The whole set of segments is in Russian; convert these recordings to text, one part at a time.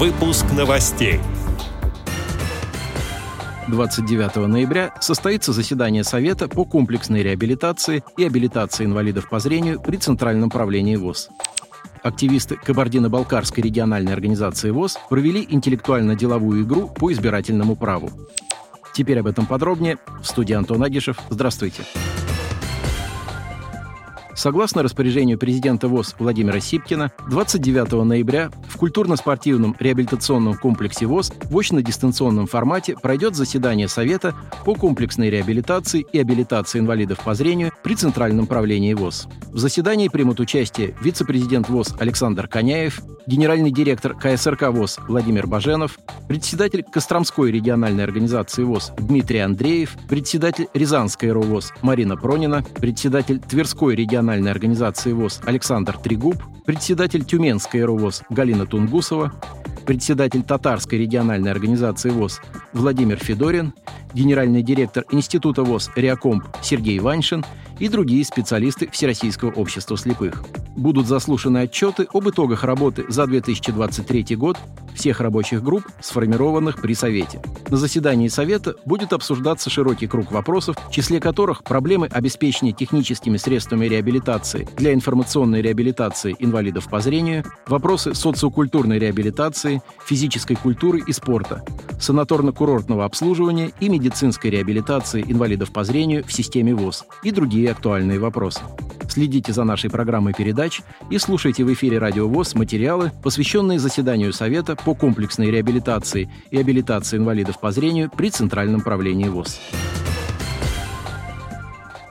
Выпуск новостей. 29 ноября состоится заседание Совета по комплексной реабилитации и абилитации инвалидов по зрению при Центральном правлении ВОЗ. Активисты Кабардино-Балкарской региональной организации ВОЗ провели интеллектуально-деловую игру по избирательному праву. Теперь об этом подробнее. В студии Антон Агишев. Здравствуйте. Здравствуйте. Согласно распоряжению президента ВОЗ Владимира Сипкина, 29 ноября в культурно-спортивном реабилитационном комплексе ВОЗ в очно-дистанционном формате пройдет заседание Совета по комплексной реабилитации и абилитации инвалидов по зрению при Центральном правлении ВОЗ. В заседании примут участие вице-президент ВОЗ Александр Коняев, генеральный директор КСРК ВОЗ Владимир Баженов, председатель Костромской региональной организации ВОЗ Дмитрий Андреев, председатель Рязанской РОВОЗ Марина Пронина, председатель Тверской региональной региональной организации ВОЗ Александр Трегуб, председатель Тюменской РУВОЗ Галина Тунгусова, председатель Татарской региональной организации ВОЗ Владимир Федорин, генеральный директор Института ВОЗ Реакомп Сергей Ваншин и другие специалисты Всероссийского общества слепых. Будут заслушаны отчеты об итогах работы за 2023 год всех рабочих групп, сформированных при Совете. На заседании Совета будет обсуждаться широкий круг вопросов, в числе которых проблемы обеспечения техническими средствами реабилитации для информационной реабилитации инвалидов по зрению, вопросы социокультурной реабилитации, физической культуры и спорта, санаторно-курортного обслуживания и медицинской реабилитации инвалидов по зрению в системе ВОЗ и другие актуальные вопросы. Следите за нашей программой передач и слушайте в эфире Радио ВОЗ материалы, посвященные заседанию Совета по комплексной реабилитации и абилитации инвалидов по зрению при Центральном правлении ВОЗ.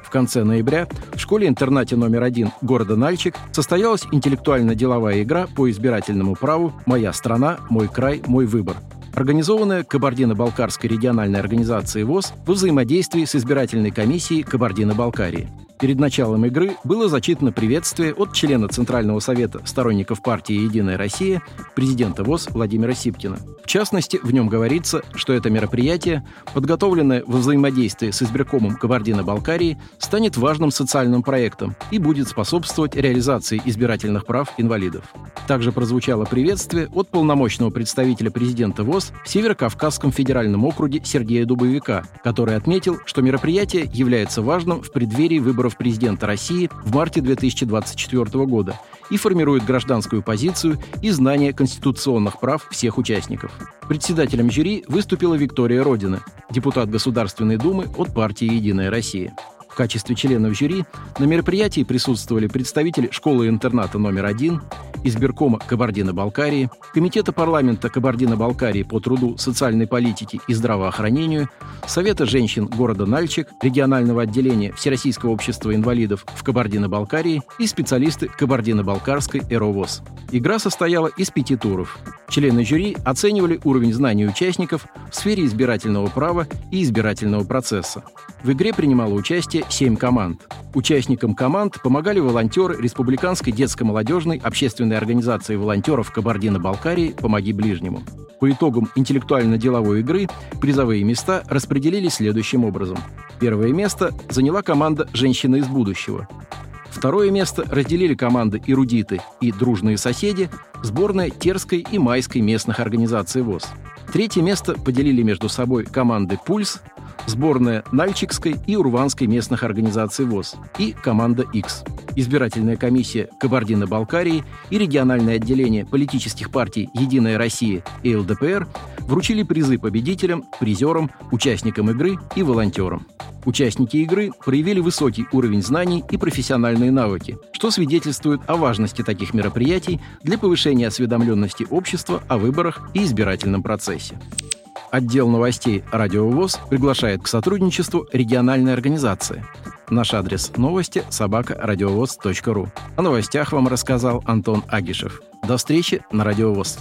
В конце ноября в школе-интернате номер один города Нальчик состоялась интеллектуально-деловая игра по избирательному праву «Моя страна, мой край, мой выбор», организованная Кабардино-Балкарской региональной организацией ВОЗ во взаимодействии с избирательной комиссией Кабардино-Балкарии. Перед началом игры было зачитано приветствие от члена Центрального совета сторонников партии «Единая Россия» президента ВОЗ Владимира Сипкина. В частности, в нем говорится, что это мероприятие, подготовленное во взаимодействии с избиркомом Кабардино-Балкарии, станет важным социальным проектом и будет способствовать реализации избирательных прав инвалидов. Также прозвучало приветствие от полномочного представителя президента ВОЗ в Северо-Кавказском федеральном округе Сергея Дубовика, который отметил, что мероприятие является важным в преддверии выборов выборов президента России в марте 2024 года и формирует гражданскую позицию и знание конституционных прав всех участников. Председателем жюри выступила Виктория Родина, депутат Государственной Думы от партии «Единая Россия» качестве членов жюри на мероприятии присутствовали представители школы-интерната номер один, избиркома Кабардино-Балкарии, Комитета парламента Кабардино-Балкарии по труду, социальной политике и здравоохранению, Совета женщин города Нальчик, регионального отделения Всероссийского общества инвалидов в Кабардино-Балкарии и специалисты Кабардино-Балкарской «Эровоз». Игра состояла из пяти туров. Члены жюри оценивали уровень знаний участников в сфере избирательного права и избирательного процесса. В игре принимало участие семь команд. Участникам команд помогали волонтеры Республиканской детско-молодежной общественной организации волонтеров Кабардино-Балкарии «Помоги ближнему». По итогам интеллектуально-деловой игры призовые места распределились следующим образом. Первое место заняла команда «Женщина из будущего». Второе место разделили команды «Эрудиты» и «Дружные соседи», сборная Терской и Майской местных организаций ВОЗ. Третье место поделили между собой команды «Пульс», сборная Нальчикской и Урванской местных организаций ВОЗ и команда X. Избирательная комиссия Кабардино-Балкарии и региональное отделение политических партий «Единая Россия» и ЛДПР вручили призы победителям, призерам, участникам игры и волонтерам. Участники игры проявили высокий уровень знаний и профессиональные навыки, что свидетельствует о важности таких мероприятий для повышения осведомленности общества о выборах и избирательном процессе. Отдел новостей «Радио ВОЗ» приглашает к сотрудничеству региональной организации. Наш адрес новости – собакарадиовоз.ру. О новостях вам рассказал Антон Агишев. До встречи на «Радио ВОЗ».